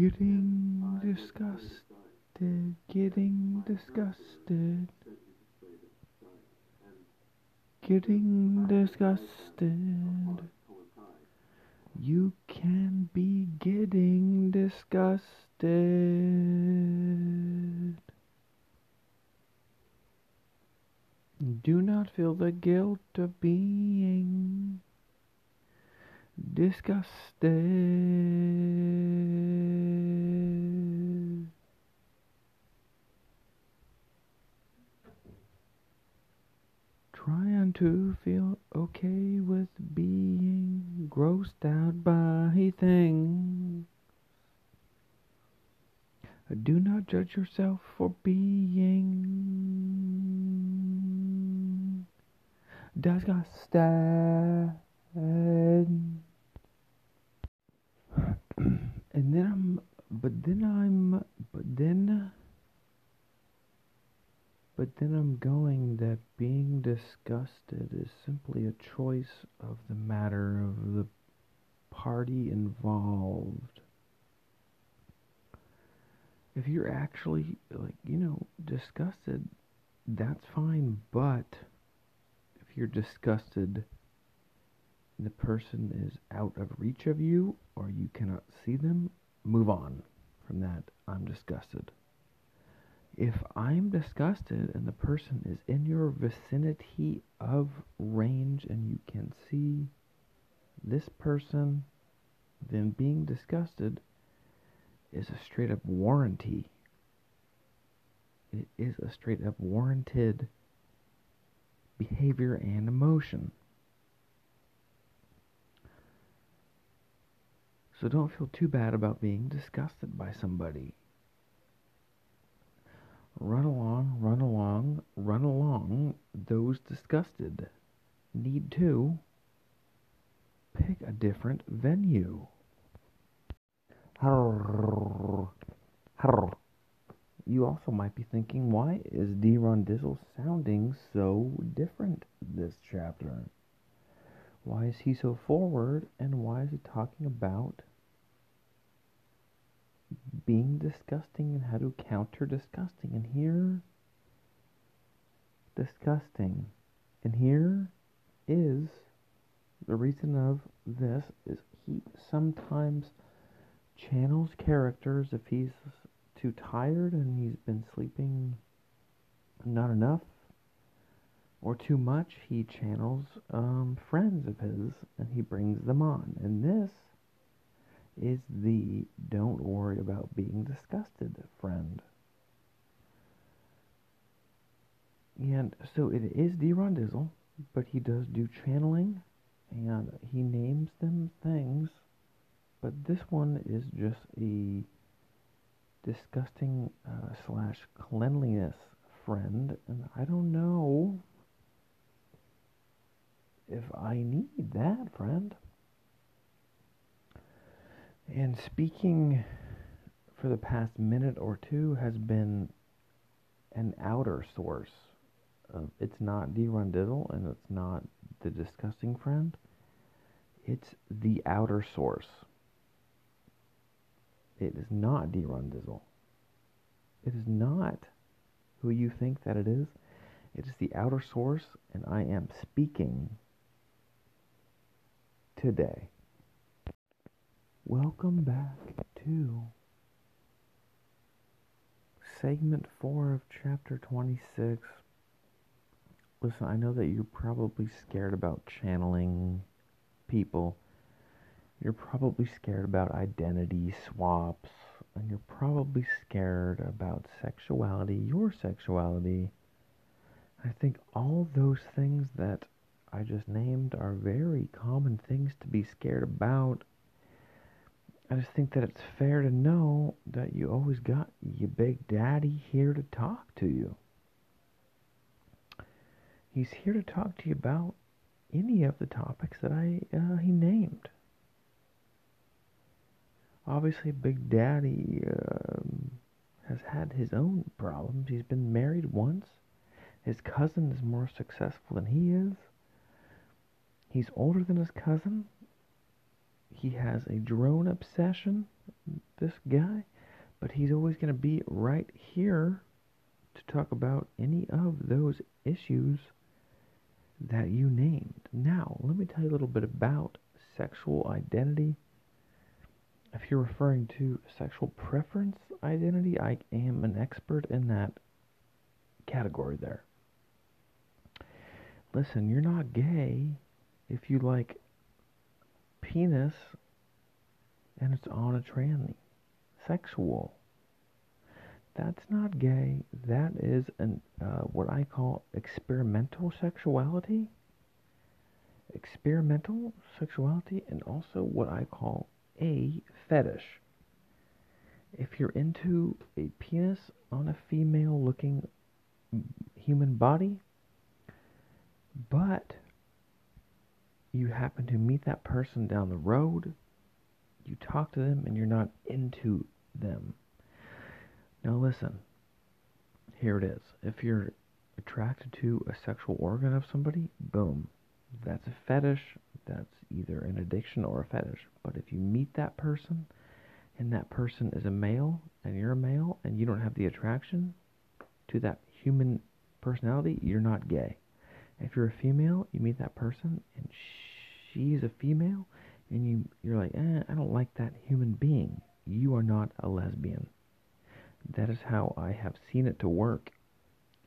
Getting disgusted, getting disgusted. Getting disgusted. You can be getting disgusted. Do not feel the guilt of being disgusted. Trying to feel okay with being grossed out by things. Do not judge yourself for being disgusted. and then I'm, but then I'm, but then, but then I'm going that being disgusted is simply a choice of the matter of the party involved. If you're actually, like, you know, disgusted, that's fine, but if you're disgusted, and the person is out of reach of you or you cannot see them, move on from that. I'm disgusted. If I'm disgusted and the person is in your vicinity of range and you can see this person, then being disgusted is a straight up warranty. It is a straight up warranted behavior and emotion. So don't feel too bad about being disgusted by somebody. Run along, run along, run along. Those disgusted need to pick a different venue. You also might be thinking, why is D. Ron Dizzle sounding so different this chapter? Why is he so forward, and why is he talking about being disgusting and how to counter disgusting? And here, disgusting. And here is the reason of this is he sometimes channels characters if he's too tired and he's been sleeping not enough or too much, he channels um, friends of his and he brings them on. And this is the don't worry about being disgusted friend. And so it is D. Ron Dizzle, but he does do channeling and he names them things. But this one is just a disgusting uh, slash cleanliness friend, and I don't know if I need that friend. And speaking for the past minute or two has been an outer source. Uh, it's not D. Diddle and it's not the disgusting friend. It's the outer source. It is not D. Dizzle. It is not who you think that it is. It is the outer source, and I am speaking today. Welcome back to segment 4 of chapter 26. Listen, I know that you're probably scared about channeling people. You're probably scared about identity swaps. And you're probably scared about sexuality, your sexuality. I think all those things that I just named are very common things to be scared about. I just think that it's fair to know that you always got your big daddy here to talk to you. He's here to talk to you about any of the topics that I uh, he named. Obviously, Big Daddy um, has had his own problems. He's been married once. His cousin is more successful than he is. He's older than his cousin. He has a drone obsession, this guy, but he's always going to be right here to talk about any of those issues that you named. Now, let me tell you a little bit about sexual identity. If you're referring to sexual preference identity, I am an expert in that category there. Listen, you're not gay if you like penis and it's on a tranny. Sexual. That's not gay. That is an uh, what I call experimental sexuality. Experimental sexuality, and also what I call a fetish. If you're into a penis on a female looking human body, but you happen to meet that person down the road, you talk to them, and you're not into them. Now, listen, here it is. If you're attracted to a sexual organ of somebody, boom, that's a fetish. That's either an addiction or a fetish. But if you meet that person and that person is a male and you're a male and you don't have the attraction to that human personality, you're not gay. If you're a female, you meet that person and she's a female and you you're like, eh, I don't like that human being. You are not a lesbian. That is how I have seen it to work,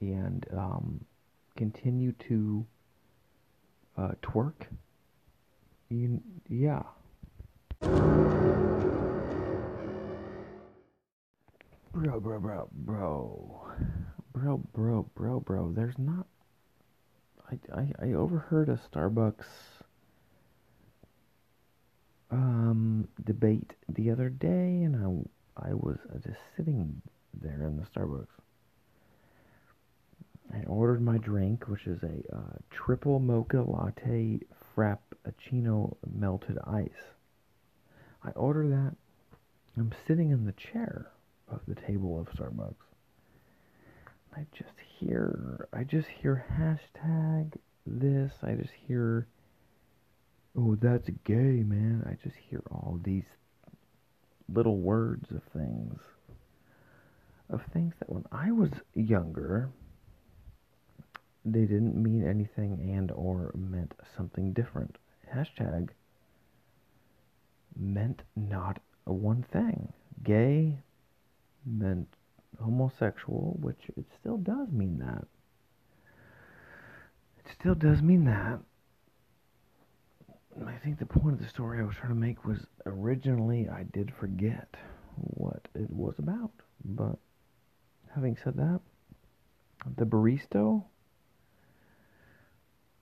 and um, continue to uh, twerk. You, yeah. Bro, bro, bro, bro, bro, bro, bro, bro. There's not. I, I, I overheard a Starbucks um, debate the other day, and I I was just sitting there in the Starbucks. I ordered my drink, which is a uh, triple mocha latte frappuccino melted ice. I order that. I'm sitting in the chair of the table of Starbucks. I just hear, I just hear hashtag this. I just hear oh, that's gay, man. I just hear all these little words of things. Of things that when I was younger, they didn't mean anything and or meant something different. Hashtag meant not one thing. Gay meant homosexual, which it still does mean that. It still does mean that. I think the point of the story I was trying to make was originally I did forget what it was about. But having said that, the barista,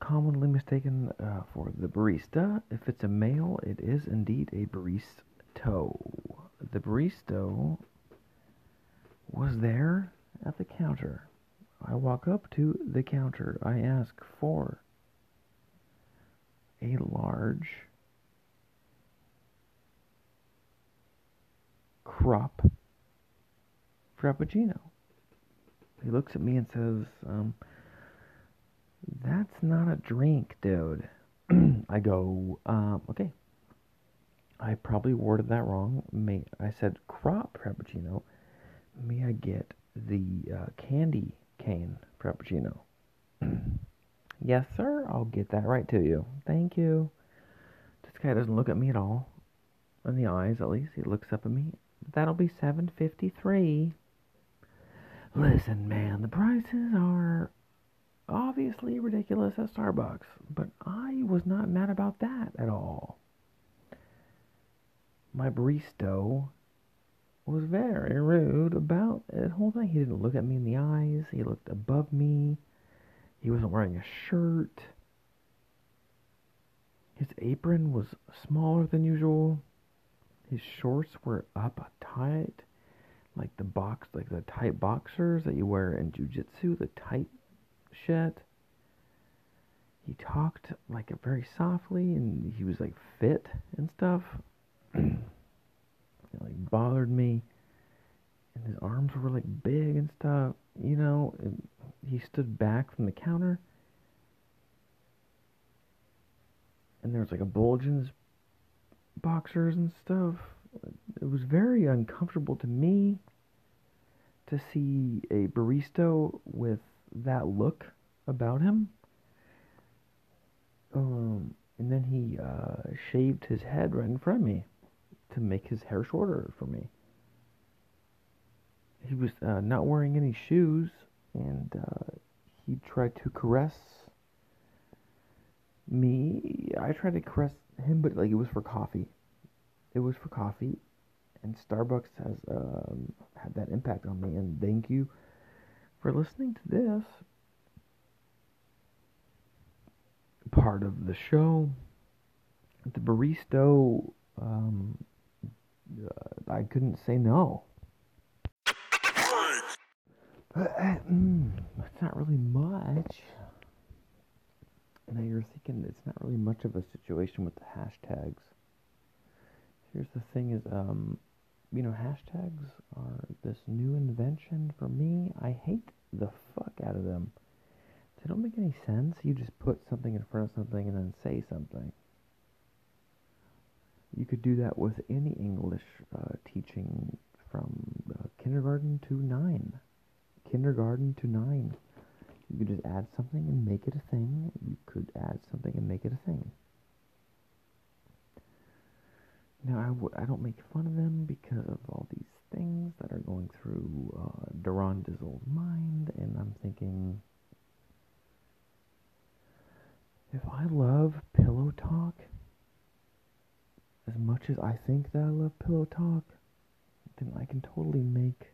commonly mistaken uh, for the barista. If it's a male, it is indeed a baristo. The baristo was there at the counter. I walk up to the counter. I ask for a large crop frappuccino. He looks at me and says, um, That's not a drink, dude. I go, um, Okay. I probably worded that wrong. I said crop frappuccino. May I get the uh, candy cane frappuccino? Yes, sir. I'll get that right to you. Thank you. This guy doesn't look at me at all. In the eyes, at least. He looks up at me. That'll be 753. Listen, man, the prices are obviously ridiculous at Starbucks, but I was not mad about that at all. My barista was very rude about the whole thing. He didn't look at me in the eyes. He looked above me. He wasn't wearing a shirt. His apron was smaller than usual. His shorts were up tight, like the box, like the tight boxers that you wear in jujitsu, the tight shit. He talked like very softly, and he was like fit and stuff. it like bothered me, and his arms were like big and stuff. You know, he stood back from the counter, and there was like a bulge in his boxers and stuff. It was very uncomfortable to me to see a barista with that look about him. Um, and then he uh, shaved his head right in front of me to make his hair shorter for me. He was uh, not wearing any shoes, and uh, he tried to caress me. I tried to caress him, but like it was for coffee. It was for coffee, and Starbucks has um, had that impact on me. And thank you for listening to this part of the show. The barista, um, I couldn't say no. Uh, mm, it's not really much. Now you're thinking it's not really much of a situation with the hashtags. Here's the thing: is um, you know, hashtags are this new invention for me. I hate the fuck out of them. They don't make any sense. You just put something in front of something and then say something. You could do that with any English uh, teaching from uh, kindergarten to nine. Kindergarten to nine. You could just add something and make it a thing. You could add something and make it a thing. Now, I w- I don't make fun of them because of all these things that are going through uh, Duran Dizzle's mind, and I'm thinking, if I love pillow talk much as I think that I love pillow talk, then I can totally make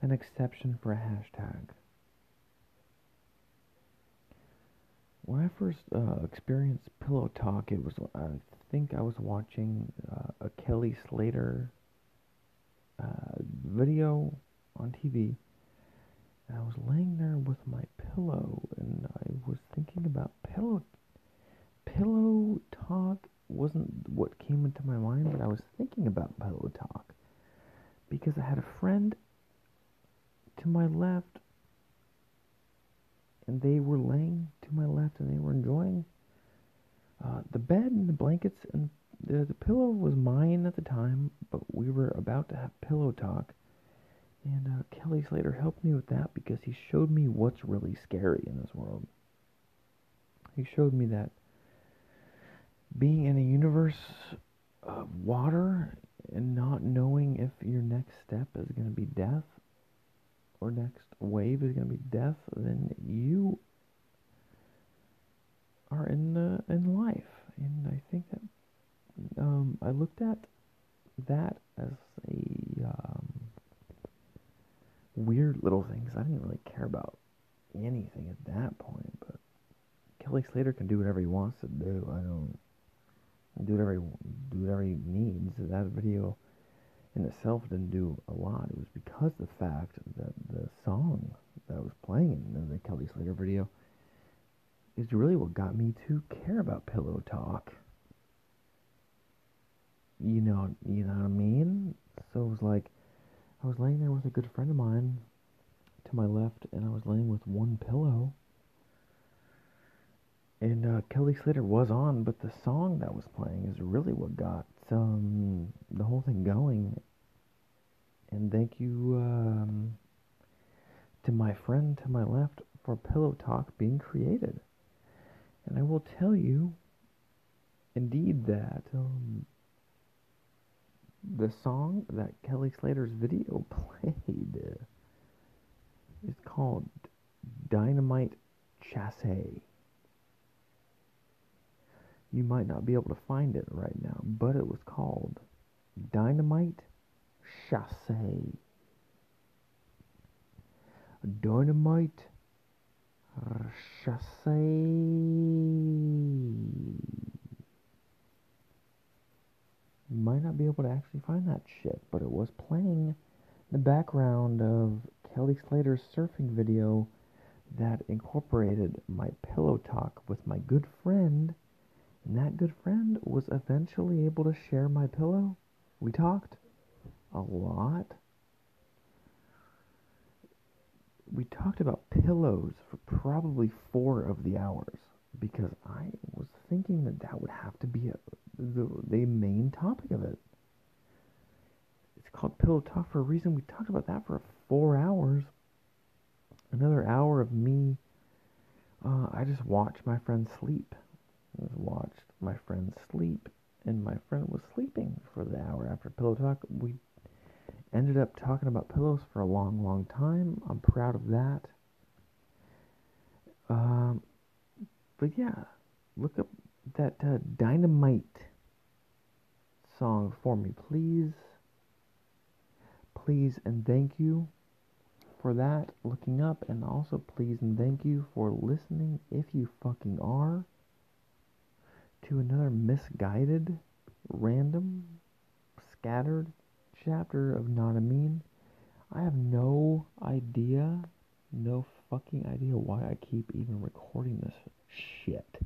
an exception for a hashtag. When I first uh, experienced pillow talk, it was I think I was watching uh, a Kelly Slater uh, video on TV, and I was laying there with my pillow, and I was thinking about pillow. Pillow talk wasn't what came into my mind, but I was thinking about pillow talk because I had a friend to my left and they were laying to my left and they were enjoying uh, the bed and the blankets and the, the pillow was mine at the time, but we were about to have pillow talk. And uh, Kelly Slater helped me with that because he showed me what's really scary in this world. He showed me that being in a universe of water and not knowing if your next step is going to be death or next wave is going to be death, then you are in the in life. And I think that um, I looked at that as a um, weird little thing because I didn't really care about anything at that point. But Kelly Slater can do whatever he wants to do. I don't do whatever he, do whatever he needs. That video in itself didn't do a lot. It was because the fact that the song that I was playing in the Kelly Slater video is really what got me to care about pillow talk. You know, you know what I mean? So it was like I was laying there with a good friend of mine to my left, and I was laying with one pillow. And uh, Kelly Slater was on, but the song that was playing is really what got um, the whole thing going. And thank you um, to my friend to my left for Pillow Talk being created. And I will tell you, indeed, that um, the song that Kelly Slater's video played is called Dynamite Chasse. You might not be able to find it right now, but it was called Dynamite Chasse. Dynamite Chasse. You might not be able to actually find that shit, but it was playing in the background of Kelly Slater's surfing video that incorporated my pillow talk with my good friend and that good friend was eventually able to share my pillow. We talked a lot. We talked about pillows for probably four of the hours. because I was thinking that that would have to be a, the the main topic of it. It's called Pillow Talk for a reason. We talked about that for four hours. Another hour of me. Uh, I just watched my friend sleep. Watched my friend sleep, and my friend was sleeping for the hour after Pillow Talk. We ended up talking about pillows for a long, long time. I'm proud of that. Um, but yeah, look up that uh, Dynamite song for me, please. Please and thank you for that, looking up, and also please and thank you for listening, if you fucking are, to another misguided, random, scattered chapter of Not a Mean. I have no idea, no fucking idea why I keep even recording this shit.